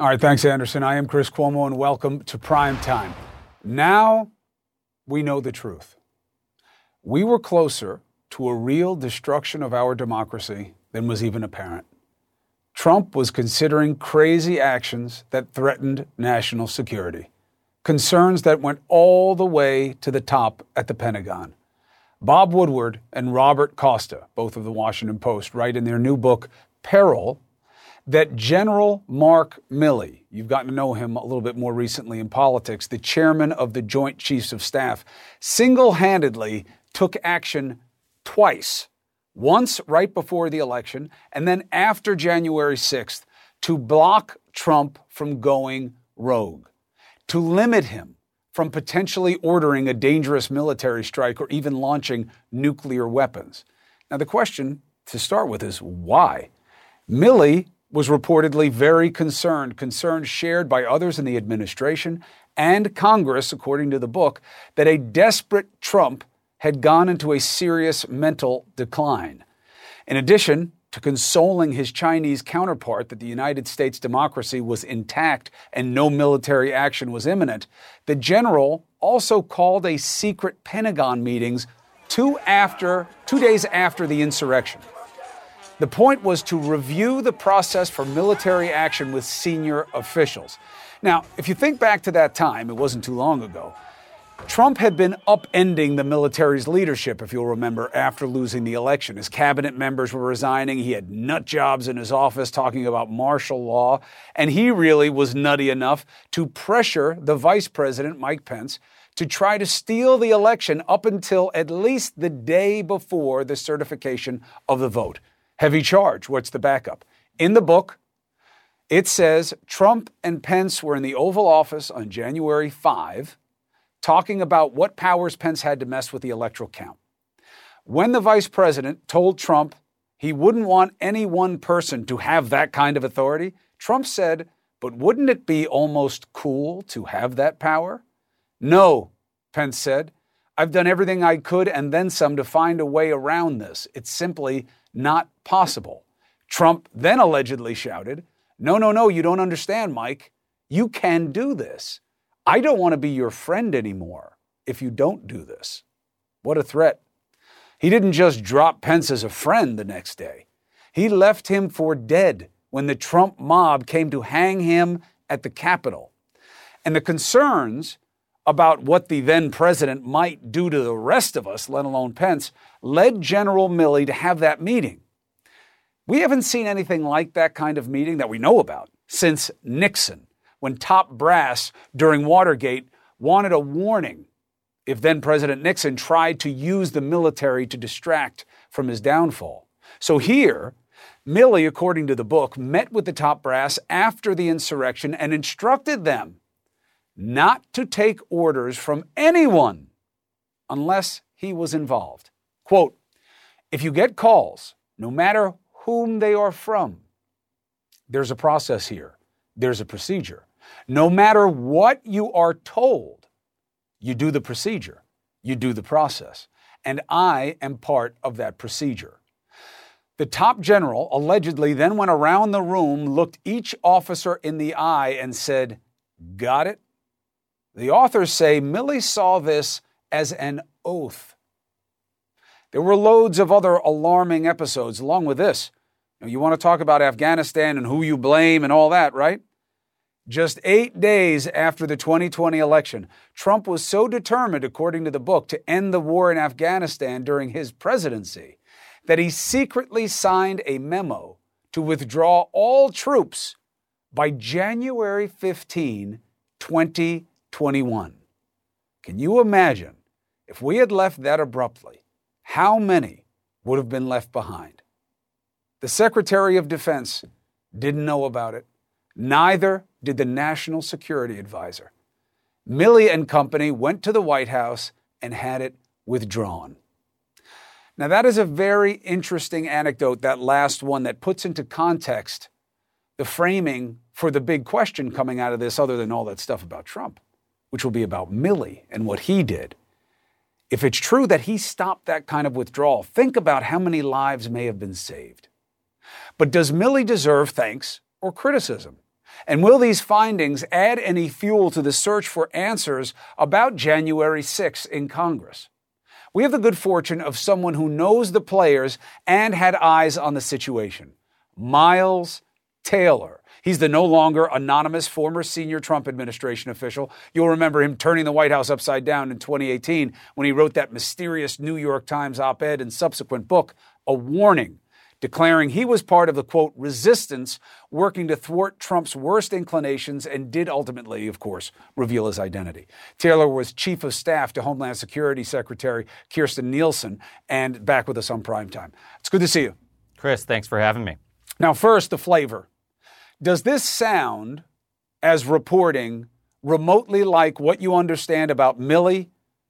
All right, thanks, Anderson. I am Chris Cuomo, and welcome to Prime Time. Now we know the truth. We were closer to a real destruction of our democracy than was even apparent. Trump was considering crazy actions that threatened national security, concerns that went all the way to the top at the Pentagon. Bob Woodward and Robert Costa, both of the Washington Post, write in their new book, Peril, that General Mark Milley, you've gotten to know him a little bit more recently in politics, the chairman of the Joint Chiefs of Staff, single handedly took action twice once right before the election, and then after January 6th to block Trump from going rogue, to limit him from potentially ordering a dangerous military strike or even launching nuclear weapons. Now, the question to start with is why? Milley was reportedly very concerned, concerns shared by others in the administration and Congress, according to the book, that a desperate Trump had gone into a serious mental decline. In addition to consoling his Chinese counterpart that the United States democracy was intact and no military action was imminent, the general also called a secret Pentagon meetings two after two days after the insurrection. The point was to review the process for military action with senior officials. Now, if you think back to that time, it wasn't too long ago, Trump had been upending the military's leadership, if you'll remember, after losing the election. His cabinet members were resigning. He had nut jobs in his office talking about martial law. And he really was nutty enough to pressure the vice president, Mike Pence, to try to steal the election up until at least the day before the certification of the vote. Heavy charge. What's the backup? In the book, it says Trump and Pence were in the Oval Office on January 5 talking about what powers Pence had to mess with the electoral count. When the vice president told Trump he wouldn't want any one person to have that kind of authority, Trump said, But wouldn't it be almost cool to have that power? No, Pence said. I've done everything I could and then some to find a way around this. It's simply not possible. Trump then allegedly shouted, No, no, no, you don't understand, Mike. You can do this. I don't want to be your friend anymore if you don't do this. What a threat. He didn't just drop Pence as a friend the next day, he left him for dead when the Trump mob came to hang him at the Capitol. And the concerns about what the then president might do to the rest of us, let alone Pence, led General Milley to have that meeting. We haven't seen anything like that kind of meeting that we know about since Nixon when top brass during Watergate wanted a warning if then President Nixon tried to use the military to distract from his downfall. So here, Milley, according to the book, met with the top brass after the insurrection and instructed them not to take orders from anyone unless he was involved. Quote, if you get calls, no matter whom they are from, there's a process here, there's a procedure. No matter what you are told, you do the procedure, you do the process. And I am part of that procedure. The top general allegedly then went around the room, looked each officer in the eye, and said, Got it? The authors say Milley saw this as an oath. There were loads of other alarming episodes along with this. You want to talk about Afghanistan and who you blame and all that, right? Just eight days after the 2020 election, Trump was so determined, according to the book, to end the war in Afghanistan during his presidency that he secretly signed a memo to withdraw all troops by January 15, 2021. Can you imagine if we had left that abruptly, how many would have been left behind? The Secretary of Defense didn't know about it. Neither did the National Security Advisor. Milley and company went to the White House and had it withdrawn. Now, that is a very interesting anecdote, that last one, that puts into context the framing for the big question coming out of this, other than all that stuff about Trump, which will be about Milley and what he did. If it's true that he stopped that kind of withdrawal, think about how many lives may have been saved. But does Milley deserve thanks or criticism? And will these findings add any fuel to the search for answers about January 6 in Congress? We have the good fortune of someone who knows the players and had eyes on the situation. Miles Taylor. He's the no longer anonymous former senior Trump administration official. You'll remember him turning the White House upside down in 2018 when he wrote that mysterious New York Times op ed and subsequent book, A Warning declaring he was part of the quote resistance working to thwart Trump's worst inclinations and did ultimately, of course, reveal his identity. Taylor was chief of staff to Homeland Security Secretary Kirstjen Nielsen and back with us on primetime. It's good to see you. Chris, thanks for having me. Now, first, the flavor. Does this sound as reporting remotely like what you understand about Milley,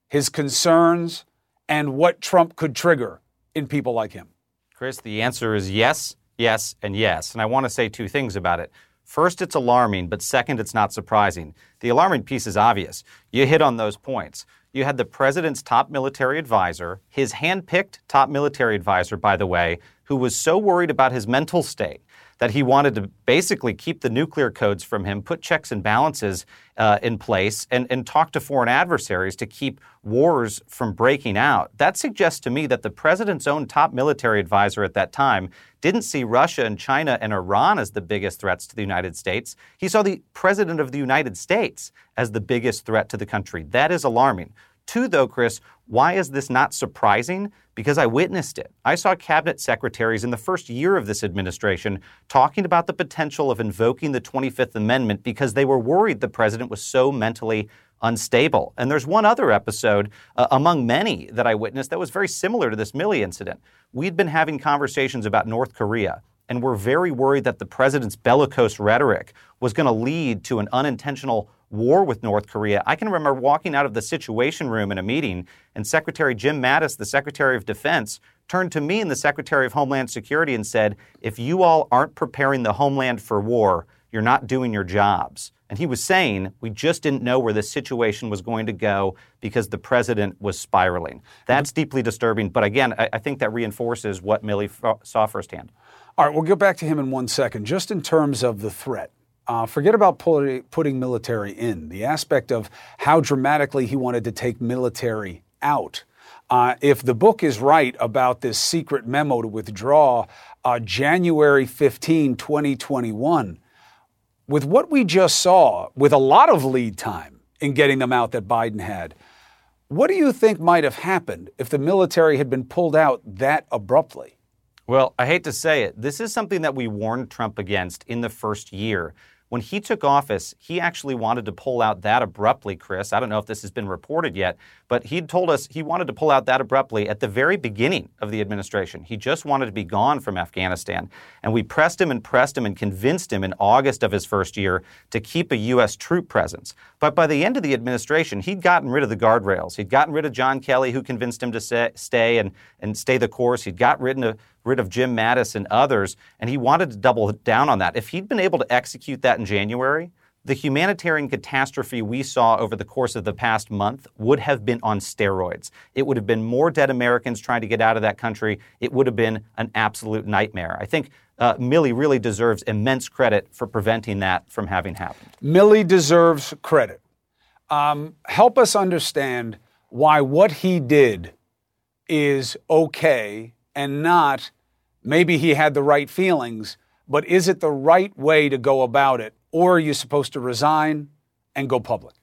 his concerns, and what Trump could trigger in people like him? Chris, the answer is yes, yes, and yes. And I want to say two things about it. First, it's alarming, but second, it's not surprising. The alarming piece is obvious. You hit on those points. You had the president's top military advisor, his handpicked top military advisor, by the way, who was so worried about his mental state that he wanted to basically keep the nuclear codes from him, put checks and balances uh, in place, and, and talk to foreign adversaries to keep wars from breaking out. That suggests to me that the president's own top military advisor at that time didn't see Russia and China and Iran as the biggest threats to the United States. He saw the president of the United States as the biggest threat to the country. That is alarming. Two, though, Chris, why is this not surprising? Because I witnessed it. I saw cabinet secretaries in the first year of this administration talking about the potential of invoking the 25th Amendment because they were worried the president was so mentally unstable. And there's one other episode uh, among many that I witnessed that was very similar to this Milley incident. We'd been having conversations about North Korea and we're very worried that the president's bellicose rhetoric was going to lead to an unintentional war with North Korea. I can remember walking out of the Situation Room in a meeting, and Secretary Jim Mattis, the Secretary of Defense, turned to me and the Secretary of Homeland Security and said, If you all aren't preparing the homeland for war, you're not doing your jobs. And he was saying, we just didn't know where this situation was going to go because the president was spiraling. That's deeply disturbing. But again, I, I think that reinforces what Milley f- saw firsthand. All right, we'll get back to him in one second. Just in terms of the threat, uh, forget about putting military in, the aspect of how dramatically he wanted to take military out. Uh, if the book is right about this secret memo to withdraw uh, January 15, 2021, with what we just saw, with a lot of lead time in getting them out that Biden had, what do you think might have happened if the military had been pulled out that abruptly? Well, I hate to say it. This is something that we warned Trump against in the first year. When he took office, he actually wanted to pull out that abruptly, Chris. I don't know if this has been reported yet, but he'd told us he wanted to pull out that abruptly at the very beginning of the administration. He just wanted to be gone from Afghanistan. And we pressed him and pressed him and convinced him in August of his first year to keep a U.S. troop presence. But by the end of the administration, he'd gotten rid of the guardrails. He'd gotten rid of John Kelly, who convinced him to stay and, and stay the course. He'd got rid of rid of Jim Mattis and others, and he wanted to double down on that. If he'd been able to execute that in January, the humanitarian catastrophe we saw over the course of the past month would have been on steroids. It would have been more dead Americans trying to get out of that country. It would have been an absolute nightmare. I think uh, Milley really deserves immense credit for preventing that from having happened. Milley deserves credit. Um, help us understand why what he did is okay and not maybe he had the right feelings, but is it the right way to go about it? Or are you supposed to resign and go public?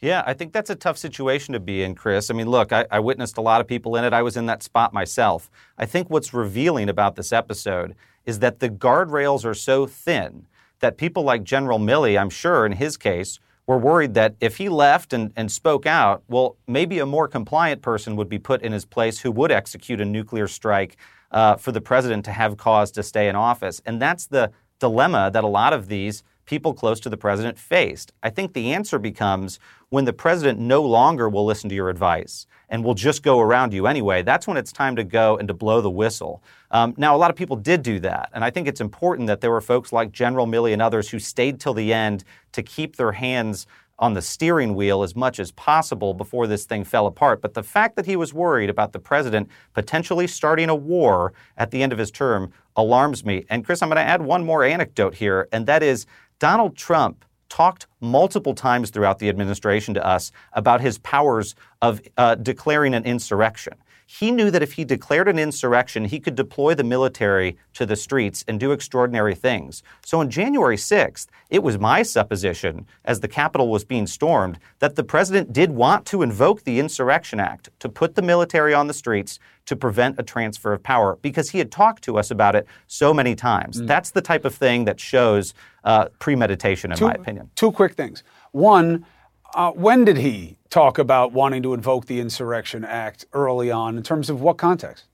Yeah, I think that's a tough situation to be in, Chris. I mean, look, I, I, witnessed a lot of people in it. I was in that spot myself. I think what's revealing about this episode is that the guardrails are so thin that people like General Milley, I'm sure in his case, were worried that if he left and, and spoke out, well, maybe a more compliant person would be put in his place who would execute a nuclear strike uh, for the president to have cause to stay in office. And that's the dilemma that a lot of these people close to the president faced. I think the answer becomes when the president no longer will listen to your advice and will just go around you anyway, that's when it's time to go and to blow the whistle. Um, now, a lot of people did do that, and I think it's important that there were folks like General Milley and others who stayed till the end to keep their hands on the steering wheel as much as possible before this thing fell apart. But the fact that he was worried about the president potentially starting a war at the end of his term alarms me. And Chris, I'm going to add one more anecdote here, and that is Donald Trump talked multiple times throughout the administration to us about his powers of uh, declaring an insurrection. He knew that if he declared an insurrection, he could deploy the military to the streets and do extraordinary things. So on January 6th, it was my supposition, as the Capitol was being stormed, that the president did want to invoke the Insurrection Act to put the military on the streets to prevent a transfer of power because he had talked to us about it so many times. Mm. That's the type of thing that shows uh, premeditation, in two, my opinion. Two quick things. One, uh, when did he talk about wanting to invoke the Insurrection Act early on in terms of what context?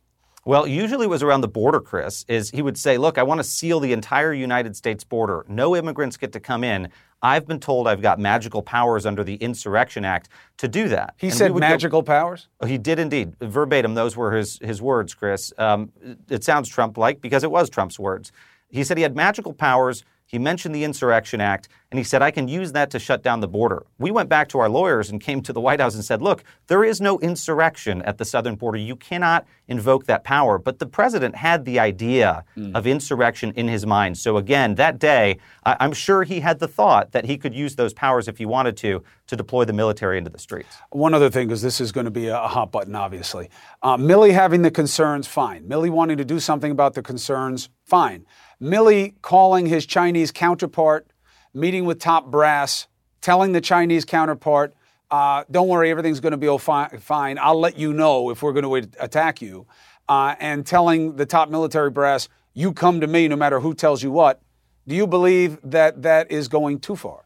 Well, usually it was around the border, Chris, is he would say, look, I want to seal the entire United States border. No immigrants get to come in. I've been told I've got magical powers under the Insurrection Act to do that. He and said magical go, powers? Oh, he did indeed. Verbatim, those were his, his words, Chris. Um, it sounds Trump like because it was Trump's words. He said he had magical powers he mentioned the Insurrection Act, and he said, I can use that to shut down the border. We went back to our lawyers and came to the White House and said, look, there is no insurrection at the southern border. You cannot invoke that power. But the president had the idea mm. of insurrection in his mind. So again, that day, I- am sure he had the thought that he could use those powers if he wanted to to deploy the military into the streets. One other thing, because this is going to be a hot button, obviously. Uh, Milley having the concerns, fine. Milley wanting to do something about the concerns, fine. Milley calling his Chinese counterpart, meeting with top brass, telling the Chinese counterpart, uh, don't worry, everything's going to be all fine. I'll let you know if we're going to attack you. Uh, and telling the top military brass, you come to me no matter who tells you what. Do you believe that that is going too far?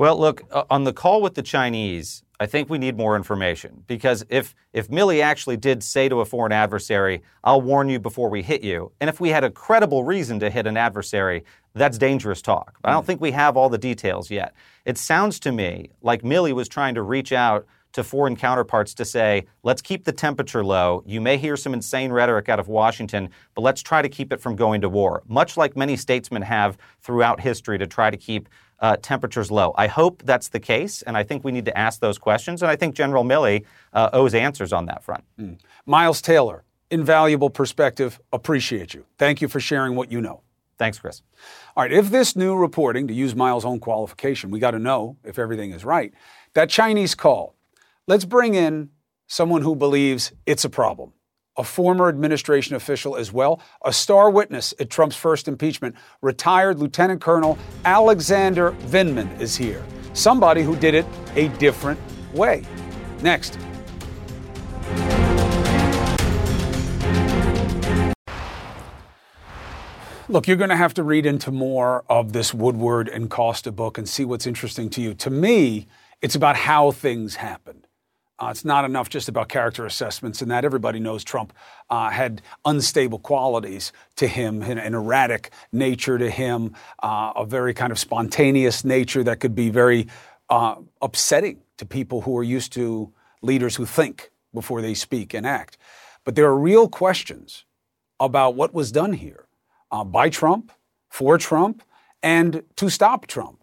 Well, look, uh, on the call with the Chinese, I think we need more information because if if Milley actually did say to a foreign adversary, "I'll warn you before we hit you," and if we had a credible reason to hit an adversary, that's dangerous talk. But I don't think we have all the details yet. It sounds to me like Milley was trying to reach out to foreign counterparts to say, let's keep the temperature low. You may hear some insane rhetoric out of Washington, but let's try to keep it from going to war, much like many statesmen have throughout history to try to keep uh, temperatures low. I hope that's the case, and I think we need to ask those questions. And I think General Milley uh, owes answers on that front. Mm. Miles Taylor, invaluable perspective. Appreciate you. Thank you for sharing what you know. Thanks, Chris. All right, if this new reporting, to use Miles' own qualification, we got to know if everything is right. That Chinese call, let's bring in someone who believes it's a problem a former administration official as well, a star witness at Trump's first impeachment, retired Lieutenant Colonel Alexander Vindman is here. Somebody who did it a different way. Next. Look, you're going to have to read into more of this Woodward and Costa book and see what's interesting to you. To me, it's about how things happened. Uh, it's not enough just about character assessments, and that everybody knows Trump uh, had unstable qualities to him, an, an erratic nature to him, uh, a very kind of spontaneous nature that could be very uh, upsetting to people who are used to leaders who think before they speak and act. But there are real questions about what was done here uh, by Trump, for Trump, and to stop Trump.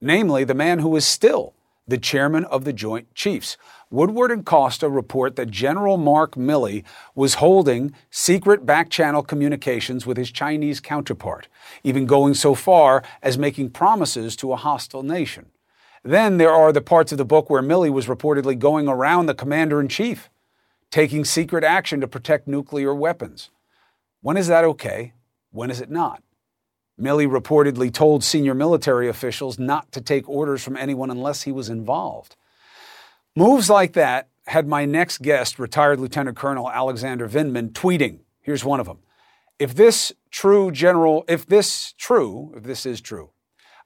Namely, the man who is still the chairman of the Joint Chiefs. Woodward and Costa report that General Mark Milley was holding secret back channel communications with his Chinese counterpart, even going so far as making promises to a hostile nation. Then there are the parts of the book where Milley was reportedly going around the commander in chief, taking secret action to protect nuclear weapons. When is that okay? When is it not? Milley reportedly told senior military officials not to take orders from anyone unless he was involved. Moves like that had my next guest, retired Lieutenant Colonel Alexander Vindman, tweeting. Here's one of them. If this true general, if this true, if this is true,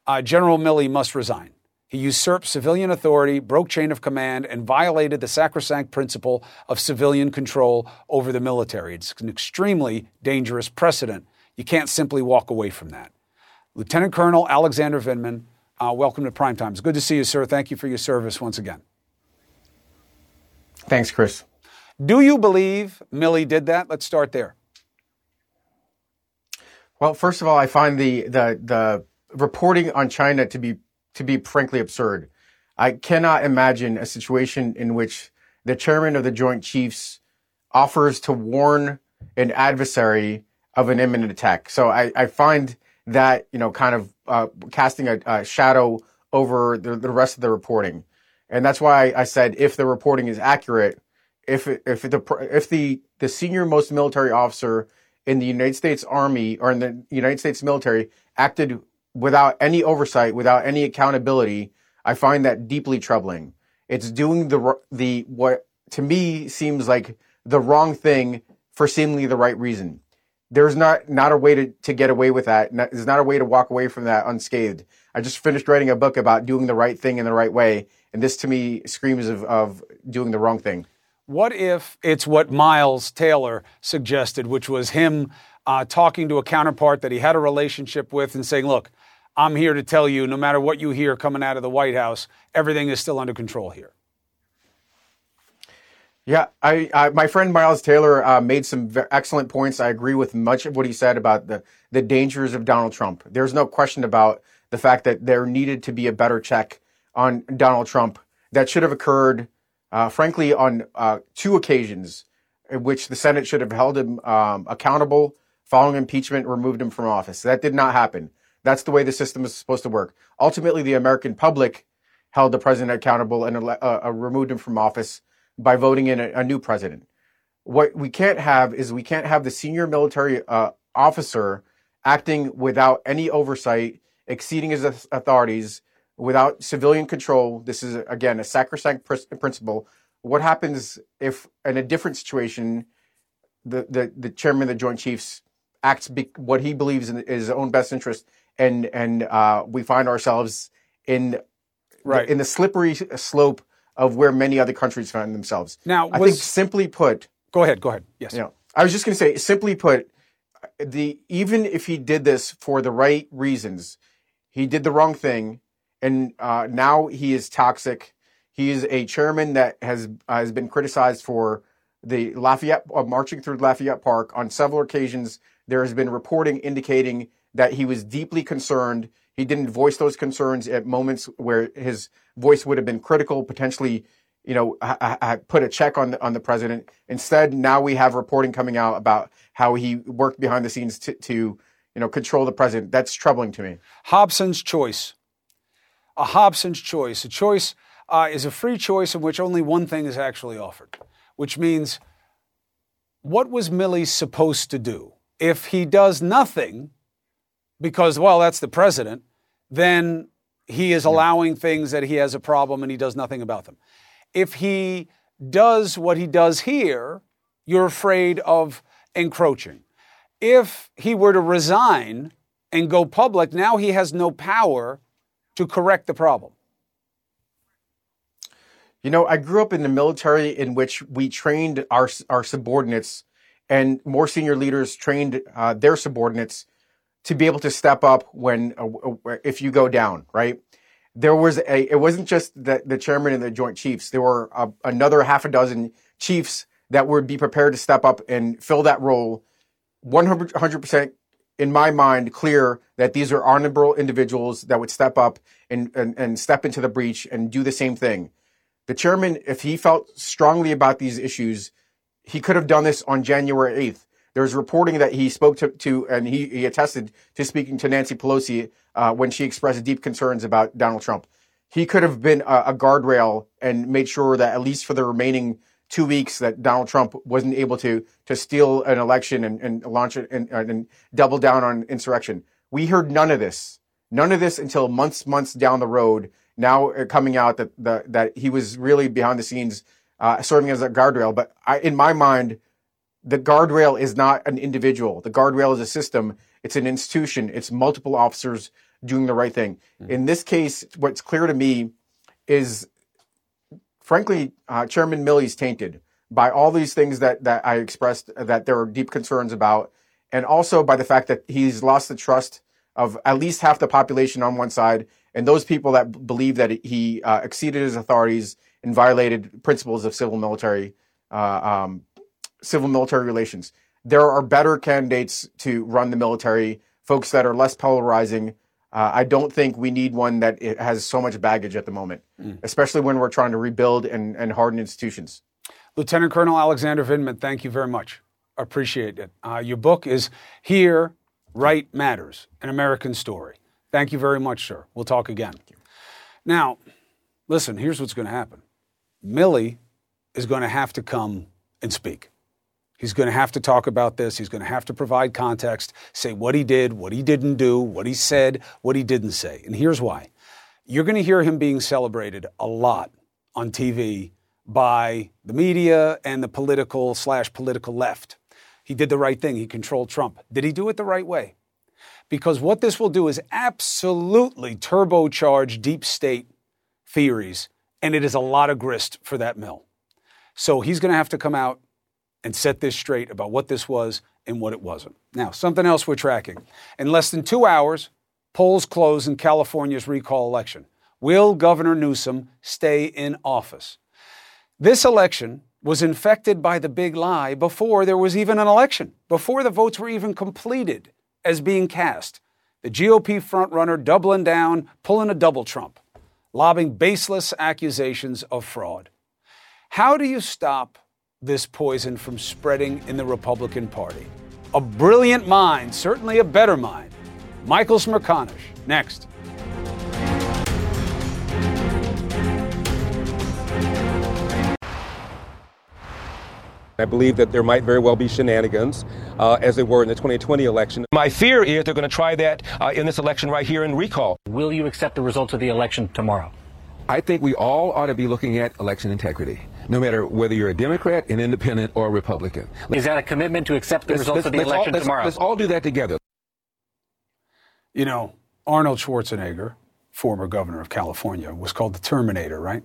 uh, General Milley must resign. He usurped civilian authority, broke chain of command, and violated the sacrosanct principle of civilian control over the military. It's an extremely dangerous precedent. You can't simply walk away from that. Lieutenant Colonel Alexander Vindman, uh, welcome to Prime Time. It's good to see you, sir. Thank you for your service once again. Thanks, Chris. Do you believe Milley did that? Let's start there. Well, first of all, I find the the the reporting on China to be to be frankly absurd. I cannot imagine a situation in which the chairman of the Joint Chiefs offers to warn an adversary of an imminent attack. So I, I find that you know kind of uh, casting a, a, shadow over the, the, rest of the reporting, and that's why I said if the reporting is accurate, if if the if the the senior most military officer in the United States Army or in the United States military acted without any oversight, without any accountability, I find that deeply troubling. It's doing the the what to me seems like the wrong thing for seemingly the right reason there's not not a way to, to get away with that. There's not a way to walk away from that unscathed. I just finished writing a book about doing the right thing in the right way, and this to me screams of, of doing the wrong thing. What if it's what Miles Taylor suggested, which was him uh, talking to a counterpart that he had a relationship with and saying, "Look, I'm here to tell you, no matter what you hear coming out of the White House, everything is still under control here." Yeah, I, I, my friend Miles Taylor uh, made some excellent points. I agree with much of what he said about the the dangers of Donald Trump. There's no question about the fact that there needed to be a better check on Donald Trump that should have occurred, uh, frankly, on uh, two occasions in which the Senate should have held him um, accountable following impeachment, removed him from office. That did not happen. That's the way the system is supposed to work. Ultimately, the American public held the president accountable and uh, uh, removed him from office by voting in a, a, new president. What we can't have is we can't have the senior military uh, officer acting without any oversight, exceeding his authorities, without civilian control. This is again a sacrosanct pr- principle. What happens if, in a different situation, the the, the chairman of the Joint Chiefs acts be- what he believes in his own best interest, and and uh, we find ourselves in right. the, in the slippery slope of where many other countries find themselves. Now, I think simply put, go ahead, go ahead. Yes. You know, I was just going to say, simply put, the even if he did this for the right reasons, he did the wrong thing, and uh, now he is toxic. He is a chairman that has uh, has been criticized for the Lafayette uh, marching through Lafayette Park on several occasions. There has been reporting indicating that he was deeply concerned he didn't voice those concerns at moments where his voice would have been critical, potentially, you know, ha- ha- put a check on the, on the president. Instead, now we have reporting coming out about how he worked behind the scenes to, to you know, control the president. That's troubling to me. Hobson's choice. A Hobson's choice. A choice uh, is a free choice in which only one thing is actually offered, which means what was Milley supposed to do? If he does nothing, because, well, that's the president, then he is allowing things that he has a problem and he does nothing about them. If he does what he does here, you're afraid of encroaching. If he were to resign and go public, now he has no power to correct the problem. You know, I grew up in the military in which we trained our, our subordinates, and more senior leaders trained uh, their subordinates to be able to step up when uh, if you go down, right? There was a. It wasn't just the, the chairman and the Joint Chiefs. There were a, another half a dozen chiefs that would be prepared to step up and fill that role. 100 percent in my mind clear that these are honorable individuals that would step up and, and, and step into the breach and do the same thing. The chairman, if he felt strongly about these issues, he could have done this on January 8th. There's reporting that he spoke to, to and he, he attested to speaking to Nancy Pelosi uh, when she expressed deep concerns about Donald Trump. He could have been a, a guardrail and made sure that at least for the remaining two weeks that Donald Trump wasn't able to to steal an election and, and launch it and, and double down on insurrection. We heard none of this, none of this until months, months down the road. Now uh, coming out that the, that he was really behind the scenes uh, serving as a guardrail. But I, in my mind, the guardrail is not an individual. The guardrail is a system. It's an institution. It's multiple officers doing the right thing. Mm-hmm. In this case, what's clear to me is, frankly, uh, Chairman Milley's tainted by all these things that, that I expressed that there are deep concerns about, and also by the fact that he's lost the trust of at least half the population on one side, and those people that b- believe that he uh, exceeded his authorities and violated principles of civil military uh, um, civil military relations. There are better candidates to run the military, folks that are less polarizing. Uh, I don't think we need one that has so much baggage at the moment, mm. especially when we're trying to rebuild and, and harden institutions. Lieutenant Colonel Alexander Vindman, thank you very much. Appreciate it. Uh, your book is here Right matters. An American story. Thank you very much, sir. We'll talk again. Now, listen, here's what's going to happen Milley is going to have to come and speak. He's going to have to talk about this. He's going to have to provide context, say what he did, what he didn't do, what he said, what he didn't say. And here's why. You're going to hear him being celebrated a lot on TV by the media and the political slash political left. He did the right thing. He controlled Trump. Did he do it the right way? Because what this will do is absolutely turbocharge deep state theories, and it is a lot of grist for that mill. So he's going to have to come out and set this straight about what this was and what it wasn't. Now, something else we're tracking. In less than two hours, polls close in California's recall election. Will Governor Newsom stay in office? This election was infected by the big lie before there was even an election, before the votes were even completed as being cast. The GOP frontrunner doubling down, pulling a double Trump, lobbing baseless accusations of fraud. How do you stop this poison from spreading in the Republican Party? A brilliant mind, certainly a better mind. Michael Smerconish, next. I believe that there might very well be shenanigans, uh, as they were in the 2020 election. My fear is they're going to try that uh, in this election right here in recall. Will you accept the results of the election tomorrow? I think we all ought to be looking at election integrity, no matter whether you're a Democrat, an independent, or a Republican. Is that a commitment to accept the Let's- results let's- of the let's all- election let's- tomorrow? Let's all do that together. You know, Arnold Schwarzenegger, former governor of California, was called the Terminator, right?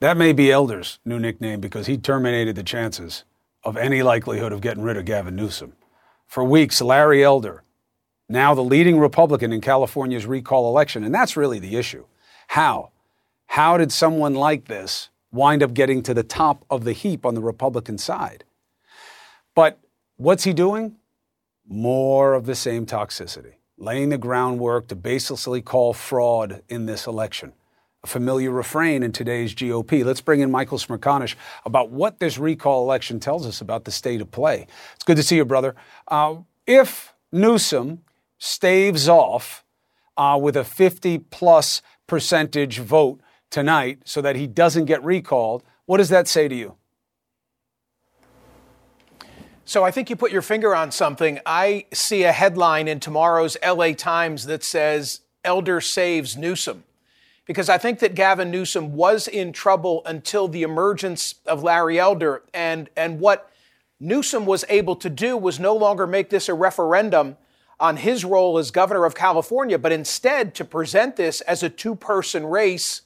That may be Elder's new nickname because he terminated the chances of any likelihood of getting rid of Gavin Newsom. For weeks, Larry Elder, now the leading Republican in California's recall election, and that's really the issue. How? How did someone like this wind up getting to the top of the heap on the Republican side? But what's he doing? More of the same toxicity, laying the groundwork to baselessly call fraud in this election. A familiar refrain in today's GOP. Let's bring in Michael Smerconish about what this recall election tells us about the state of play. It's good to see you, brother. Uh, if Newsom staves off uh, with a 50 plus percentage vote tonight so that he doesn't get recalled, what does that say to you? So I think you put your finger on something. I see a headline in tomorrow's LA Times that says Elder saves Newsom. Because I think that Gavin Newsom was in trouble until the emergence of Larry Elder. And, and what Newsom was able to do was no longer make this a referendum on his role as governor of California, but instead to present this as a two person race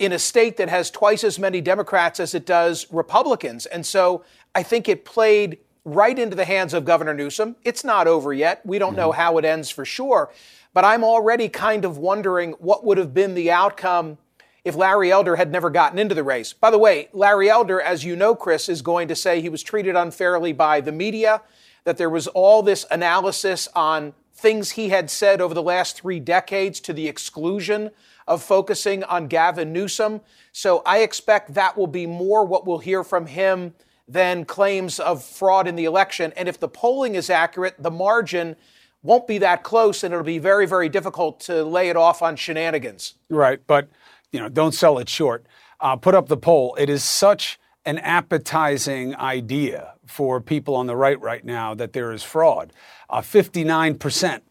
in a state that has twice as many Democrats as it does Republicans. And so I think it played right into the hands of Governor Newsom. It's not over yet. We don't know mm-hmm. how it ends for sure. But I'm already kind of wondering what would have been the outcome if Larry Elder had never gotten into the race. By the way, Larry Elder, as you know, Chris, is going to say he was treated unfairly by the media, that there was all this analysis on things he had said over the last three decades to the exclusion of focusing on Gavin Newsom. So I expect that will be more what we'll hear from him than claims of fraud in the election. And if the polling is accurate, the margin won't be that close and it'll be very, very difficult to lay it off on shenanigans. Right, but you know, don't sell it short. Uh, put up the poll. It is such an appetizing idea for people on the right right now that there is fraud. Uh, 59%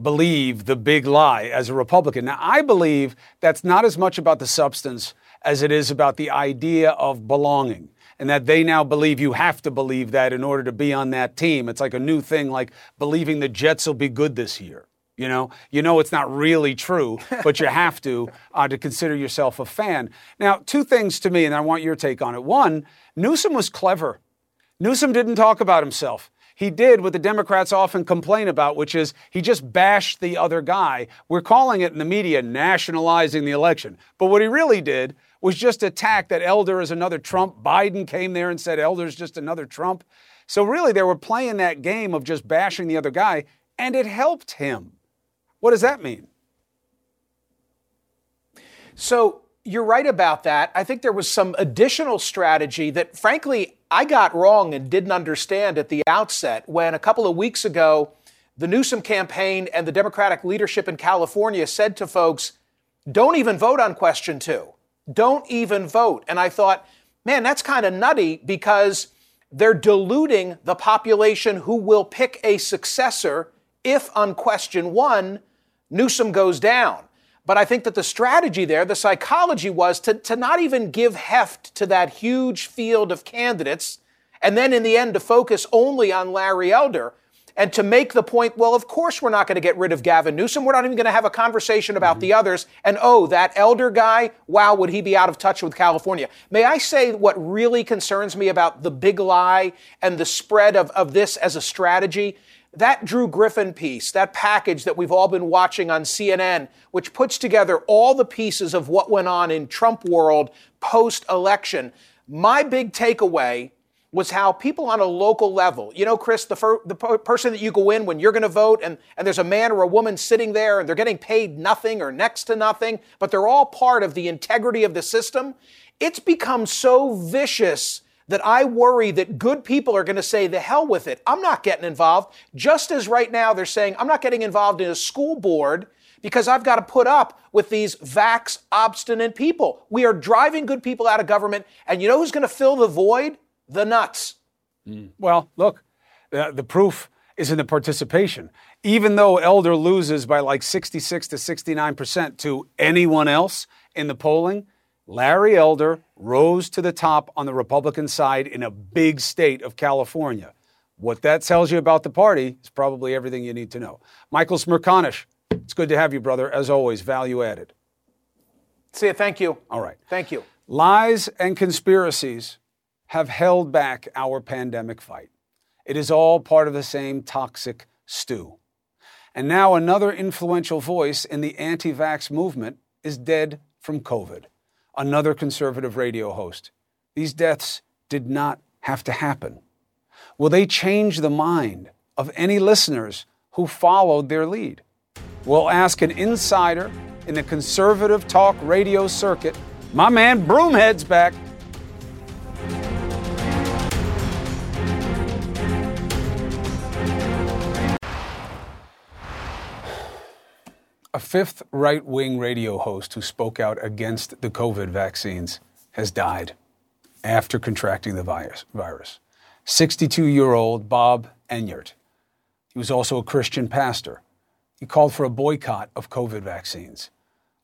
believe the big lie as a Republican. Now, I believe that's not as much about the substance as it is about the idea of belonging. And that they now believe you have to believe that in order to be on that team. It's like a new thing, like believing the Jets will be good this year. You know, you know it's not really true, but you have to uh, to consider yourself a fan. Now, two things to me, and I want your take on it. One, Newsom was clever. Newsom didn't talk about himself. He did what the Democrats often complain about, which is he just bashed the other guy. We're calling it in the media nationalizing the election. But what he really did was just attack that Elder is another Trump. Biden came there and said Elder's just another Trump. So really, they were playing that game of just bashing the other guy, and it helped him. What does that mean? So you're right about that. I think there was some additional strategy that, frankly, I got wrong and didn't understand at the outset when a couple of weeks ago, the Newsom campaign and the Democratic leadership in California said to folks, don't even vote on question two. Don't even vote. And I thought, man, that's kind of nutty because they're diluting the population who will pick a successor if on question one, Newsom goes down. But I think that the strategy there, the psychology was to, to not even give heft to that huge field of candidates, and then in the end to focus only on Larry Elder and to make the point, well, of course we're not going to get rid of Gavin Newsom. We're not even going to have a conversation about mm-hmm. the others. And oh, that Elder guy, wow, would he be out of touch with California? May I say what really concerns me about the big lie and the spread of, of this as a strategy? That Drew Griffin piece, that package that we've all been watching on CNN, which puts together all the pieces of what went on in Trump world post election. My big takeaway was how people on a local level, you know, Chris, the, fir- the person that you go in when you're going to vote, and, and there's a man or a woman sitting there and they're getting paid nothing or next to nothing, but they're all part of the integrity of the system. It's become so vicious that I worry that good people are going to say, the hell with it. I'm not getting involved. Just as right now they're saying, I'm not getting involved in a school board because I've got to put up with these vax obstinate people. We are driving good people out of government. And you know who's going to fill the void? the nuts. Mm. Well, look, the, the proof is in the participation. Even though Elder loses by like 66 to 69% to anyone else in the polling, Larry Elder rose to the top on the Republican side in a big state of California. What that tells you about the party is probably everything you need to know. Michael Smerconish, it's good to have you, brother. As always, value added. See you. Thank you. All right. Thank you. Lies and conspiracies have held back our pandemic fight. It is all part of the same toxic stew. And now another influential voice in the anti vax movement is dead from COVID, another conservative radio host. These deaths did not have to happen. Will they change the mind of any listeners who followed their lead? We'll ask an insider in the conservative talk radio circuit. My man Broomhead's back. A fifth right wing radio host who spoke out against the COVID vaccines has died after contracting the virus. 62 year old Bob Enyart. He was also a Christian pastor. He called for a boycott of COVID vaccines.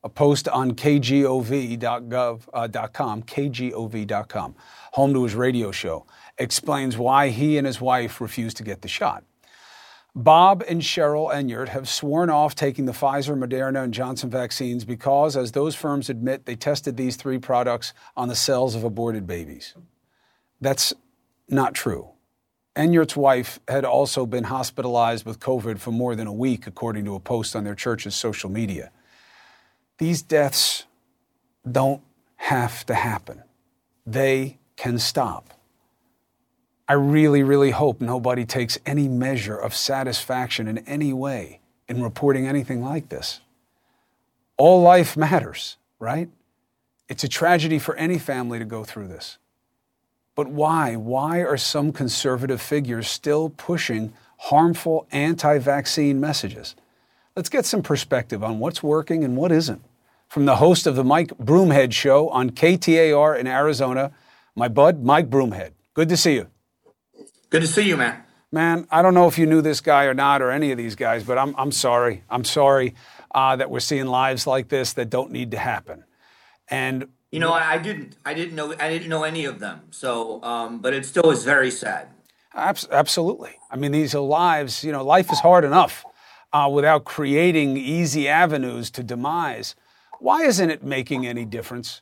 A post on kgov.gov.com, uh, kgov.com, home to his radio show, explains why he and his wife refused to get the shot. Bob and Cheryl Enyart have sworn off taking the Pfizer, Moderna, and Johnson vaccines because, as those firms admit, they tested these three products on the cells of aborted babies. That's not true. Enyart's wife had also been hospitalized with COVID for more than a week, according to a post on their church's social media. These deaths don't have to happen, they can stop. I really, really hope nobody takes any measure of satisfaction in any way in reporting anything like this. All life matters, right? It's a tragedy for any family to go through this. But why? Why are some conservative figures still pushing harmful anti vaccine messages? Let's get some perspective on what's working and what isn't. From the host of the Mike Broomhead Show on KTAR in Arizona, my bud, Mike Broomhead. Good to see you. Good to see you, man. Man, I don't know if you knew this guy or not, or any of these guys, but I'm, I'm sorry. I'm sorry uh, that we're seeing lives like this that don't need to happen. And you know, I, I didn't, I didn't know, I didn't know any of them. So, um, but it still is very sad. Absolutely. I mean, these are lives. You know, life is hard enough uh, without creating easy avenues to demise. Why isn't it making any difference?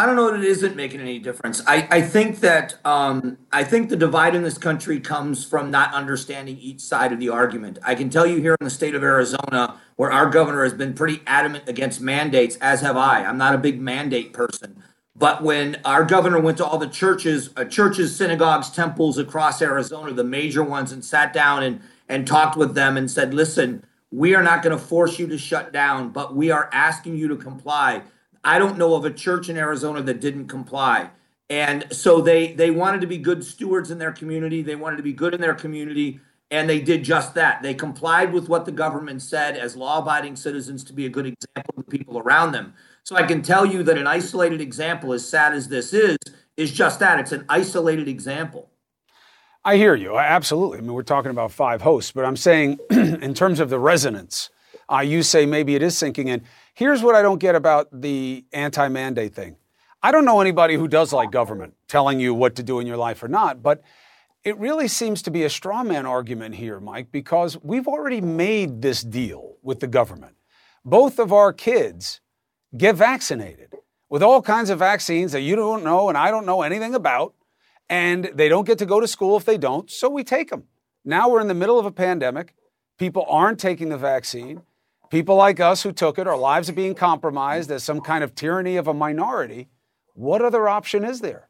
I don't know that it isn't making any difference. I, I think that um, I think the divide in this country comes from not understanding each side of the argument. I can tell you here in the state of Arizona, where our governor has been pretty adamant against mandates, as have I. I'm not a big mandate person, but when our governor went to all the churches, uh, churches, synagogues, temples across Arizona, the major ones, and sat down and and talked with them and said, "Listen, we are not going to force you to shut down, but we are asking you to comply." I don't know of a church in Arizona that didn't comply. And so they they wanted to be good stewards in their community. They wanted to be good in their community. And they did just that. They complied with what the government said as law abiding citizens to be a good example to the people around them. So I can tell you that an isolated example, as sad as this is, is just that. It's an isolated example. I hear you. Absolutely. I mean, we're talking about five hosts, but I'm saying in terms of the resonance, uh, you say maybe it is sinking in. Here's what I don't get about the anti mandate thing. I don't know anybody who does like government telling you what to do in your life or not, but it really seems to be a straw man argument here, Mike, because we've already made this deal with the government. Both of our kids get vaccinated with all kinds of vaccines that you don't know and I don't know anything about and they don't get to go to school if they don't, so we take them. Now we're in the middle of a pandemic. People aren't taking the vaccine. People like us who took it, our lives are being compromised as some kind of tyranny of a minority. What other option is there?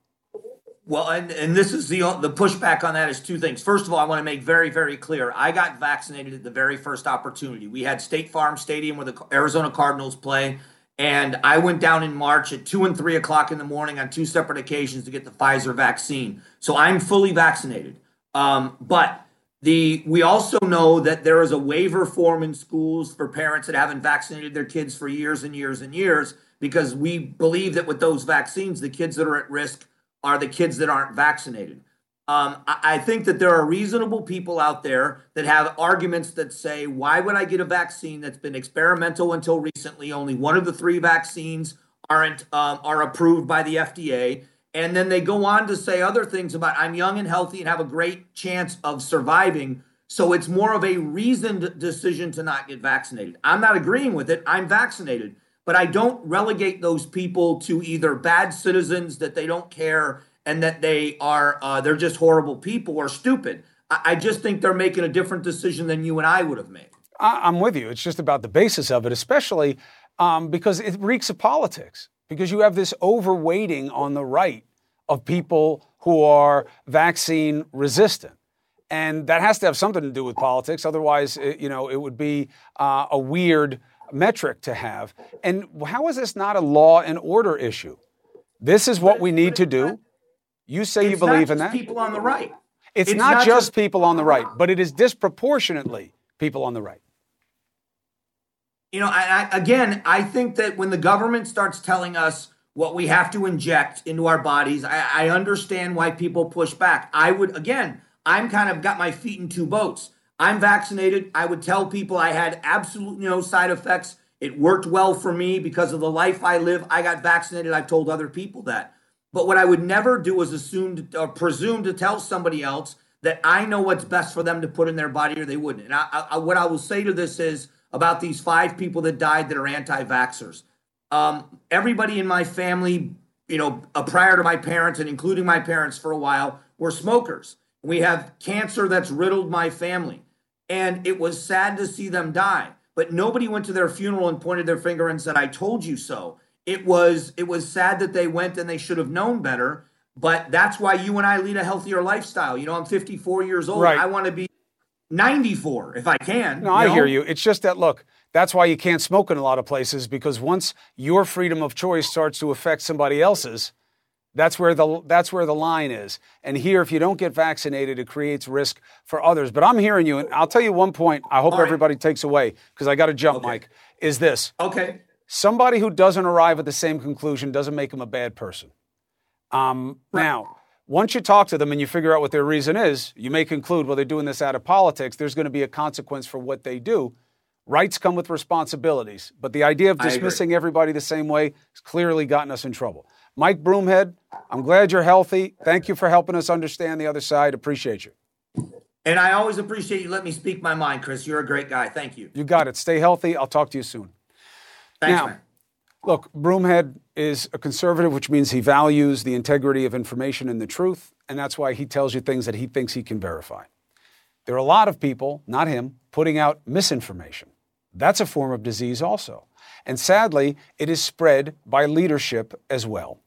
Well, and, and this is the the pushback on that is two things. First of all, I want to make very, very clear. I got vaccinated at the very first opportunity. We had State Farm Stadium where the Arizona Cardinals play. And I went down in March at two and three o'clock in the morning on two separate occasions to get the Pfizer vaccine. So I'm fully vaccinated. Um, but the we also know that there is a waiver form in schools for parents that haven't vaccinated their kids for years and years and years because we believe that with those vaccines, the kids that are at risk are the kids that aren't vaccinated. Um, I think that there are reasonable people out there that have arguments that say, why would I get a vaccine that's been experimental until recently? Only one of the three vaccines aren't um, are approved by the FDA. And then they go on to say other things about I'm young and healthy and have a great chance of surviving. So it's more of a reasoned decision to not get vaccinated. I'm not agreeing with it. I'm vaccinated, but I don't relegate those people to either bad citizens that they don't care and that they are uh, they're just horrible people or stupid. I, I just think they're making a different decision than you and I would have made. I, am with you. It's just about the basis of it, especially um, because it reeks of politics. Because you have this overweighting on the right of people who are vaccine resistant. And that has to have something to do with politics. Otherwise, it, you know, it would be uh, a weird metric to have. And how is this not a law and order issue? This is what we need to do. You say it's you believe in that? People on the right. It's, it's not, not, just people on the right, but it is disproportionately people on the right. You know, I, I, again, I think that when the government starts telling us what we have to inject into our bodies, I, I understand why people push back. I would, again, I'm kind of got my feet in two boats. I'm vaccinated. I would tell people I had absolutely no side effects. It worked well for me because of the life I live. I got vaccinated. I've told other people that. But what I would never do is assume or uh, presume to tell somebody else that I know what's best for them to put in their body or they wouldn't. And I, I, what I will say to this is about these five people that died that are anti vaxxers. Um, everybody in my family, you know, uh, prior to my parents and including my parents for a while, were smokers. We have cancer that's riddled my family. And it was sad to see them die. But nobody went to their funeral and pointed their finger and said, I told you so it was it was sad that they went and they should have known better but that's why you and I lead a healthier lifestyle. You know, I'm 54 years old. Right. I want to be 94 if I can. No, I know? hear you. It's just that look, that's why you can't smoke in a lot of places because once your freedom of choice starts to affect somebody else's, that's where the that's where the line is. And here, if you don't get vaccinated, it creates risk for others. But I'm hearing you, and I'll tell you one point. I hope everybody takes away because I got to jump, okay. Mike. Is this okay? somebody who doesn't arrive at the same conclusion doesn't make them a bad person. Um, right. Now, once you talk to them and you figure out what their reason is, you may conclude, well, they're doing this out of politics. There's going to be a consequence for what they do. Rights come with responsibilities, but the idea of dismissing everybody the same way has clearly gotten us in trouble. Mike Broomhead, I'm glad you're healthy. Thank you for helping us understand the other side. Appreciate you. And I always appreciate you let me speak my mind, Chris. You're a great guy. Thank you. You got it. Stay healthy. I'll talk to you soon. Thanks, now, man. Look, Broomhead is a conservative, which means he values the integrity of information and the truth, and that's why he tells you things that he thinks he can verify. There are a lot of people, not him, putting out misinformation. That's a form of disease also. And sadly, it is spread by leadership as well.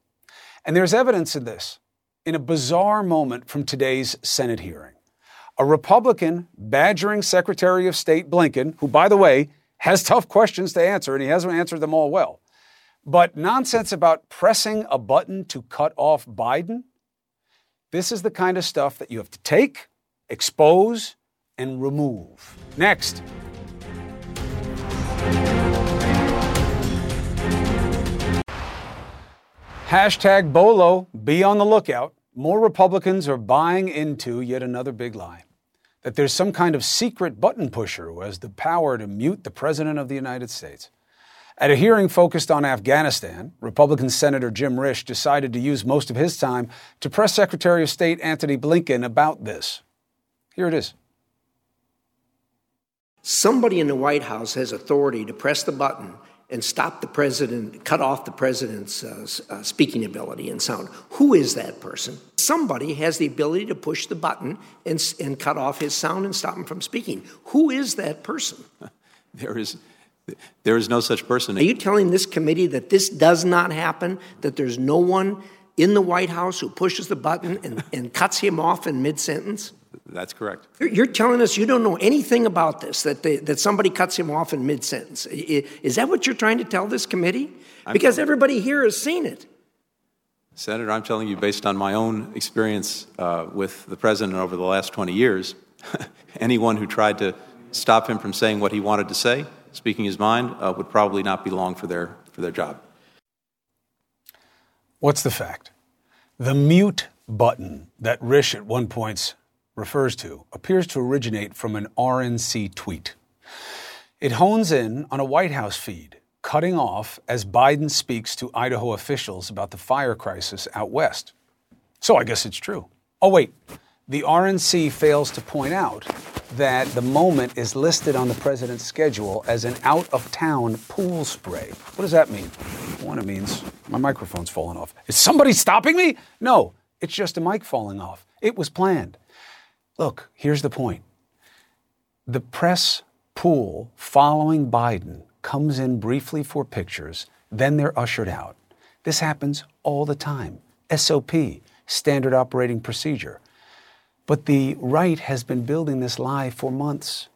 And there's evidence of this in a bizarre moment from today's Senate hearing. A Republican badgering Secretary of State Blinken, who, by the way, has tough questions to answer, and he hasn't answered them all well. But nonsense about pressing a button to cut off Biden, this is the kind of stuff that you have to take, expose, and remove. Next. Hashtag Bolo, be on the lookout. More Republicans are buying into yet another big lie that there's some kind of secret button pusher who has the power to mute the President of the United States. At a hearing focused on Afghanistan, Republican Senator Jim Risch decided to use most of his time to press Secretary of State Antony Blinken about this. Here it is. Somebody in the White House has authority to press the button and stop the president, cut off the president's uh, uh, speaking ability and sound. Who is that person? Somebody has the ability to push the button and, and cut off his sound and stop him from speaking. Who is that person? There is. There is no such person. Are you telling this committee that this does not happen? That there's no one in the White House who pushes the button and, and cuts him off in mid sentence? That's correct. You're telling us you don't know anything about this, that, they, that somebody cuts him off in mid sentence. Is that what you're trying to tell this committee? Because everybody here has seen it. Senator, I'm telling you, based on my own experience uh, with the president over the last 20 years, anyone who tried to stop him from saying what he wanted to say, speaking his mind, uh, would probably not be long for their, for their job. What's the fact? The mute button that Risch at one point refers to appears to originate from an RNC tweet. It hones in on a White House feed, cutting off as Biden speaks to Idaho officials about the fire crisis out west. So I guess it's true. Oh, wait. The RNC fails to point out that the moment is listed on the president's schedule as an out of town pool spray. What does that mean? One, it means my microphone's falling off. Is somebody stopping me? No, it's just a mic falling off. It was planned. Look, here's the point. The press pool following Biden comes in briefly for pictures, then they're ushered out. This happens all the time. SOP, standard operating procedure. But the right has been building this lie for months.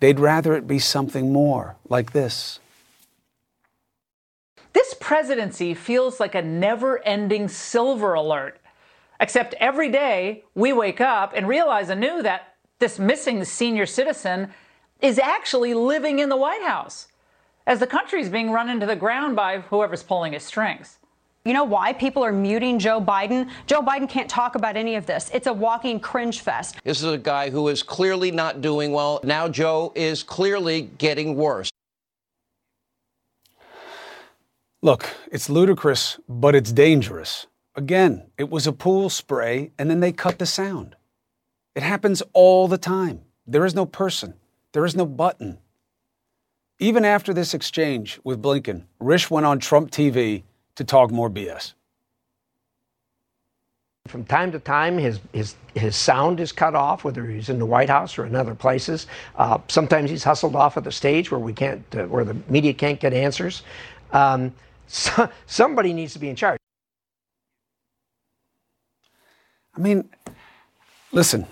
They'd rather it be something more like this. This presidency feels like a never ending silver alert. Except every day we wake up and realize anew that this missing senior citizen is actually living in the White House as the country's being run into the ground by whoever's pulling his strings. You know why people are muting Joe Biden? Joe Biden can't talk about any of this. It's a walking cringe fest. This is a guy who is clearly not doing well. Now Joe is clearly getting worse. Look, it's ludicrous, but it's dangerous. Again, it was a pool spray, and then they cut the sound. It happens all the time. There is no person, there is no button. Even after this exchange with Blinken, Risch went on Trump TV to talk more BS. From time to time, his, his, his sound is cut off, whether he's in the White House or in other places. Uh, sometimes he's hustled off at the stage where we can't, uh, where the media can't get answers. Um, so, somebody needs to be in charge. I mean, listen,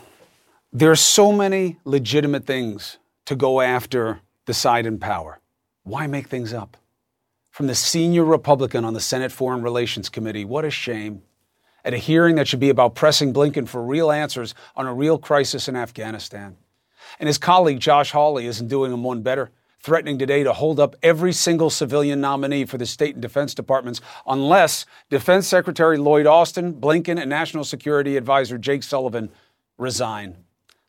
there are so many legitimate things to go after the side in power. Why make things up? From the senior Republican on the Senate Foreign Relations Committee, what a shame. At a hearing that should be about pressing Blinken for real answers on a real crisis in Afghanistan. And his colleague Josh Hawley isn't doing him one better threatening today to hold up every single civilian nominee for the state and defense departments unless Defense Secretary Lloyd Austin, Blinken, and National Security Advisor Jake Sullivan resign.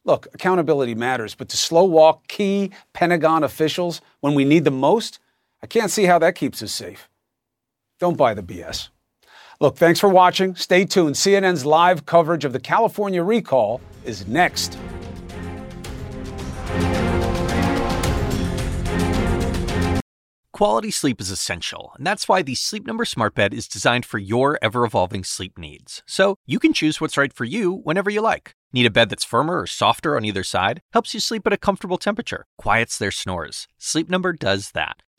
Look, accountability matters, but to slow walk key Pentagon officials when we need them most, I can't see how that keeps us safe. Don't buy the BS. Look, thanks for watching. Stay tuned. CNN's live coverage of the California recall is next. Quality sleep is essential, and that's why the Sleep Number Smart Bed is designed for your ever evolving sleep needs. So you can choose what's right for you whenever you like. Need a bed that's firmer or softer on either side? Helps you sleep at a comfortable temperature, quiets their snores. Sleep Number does that.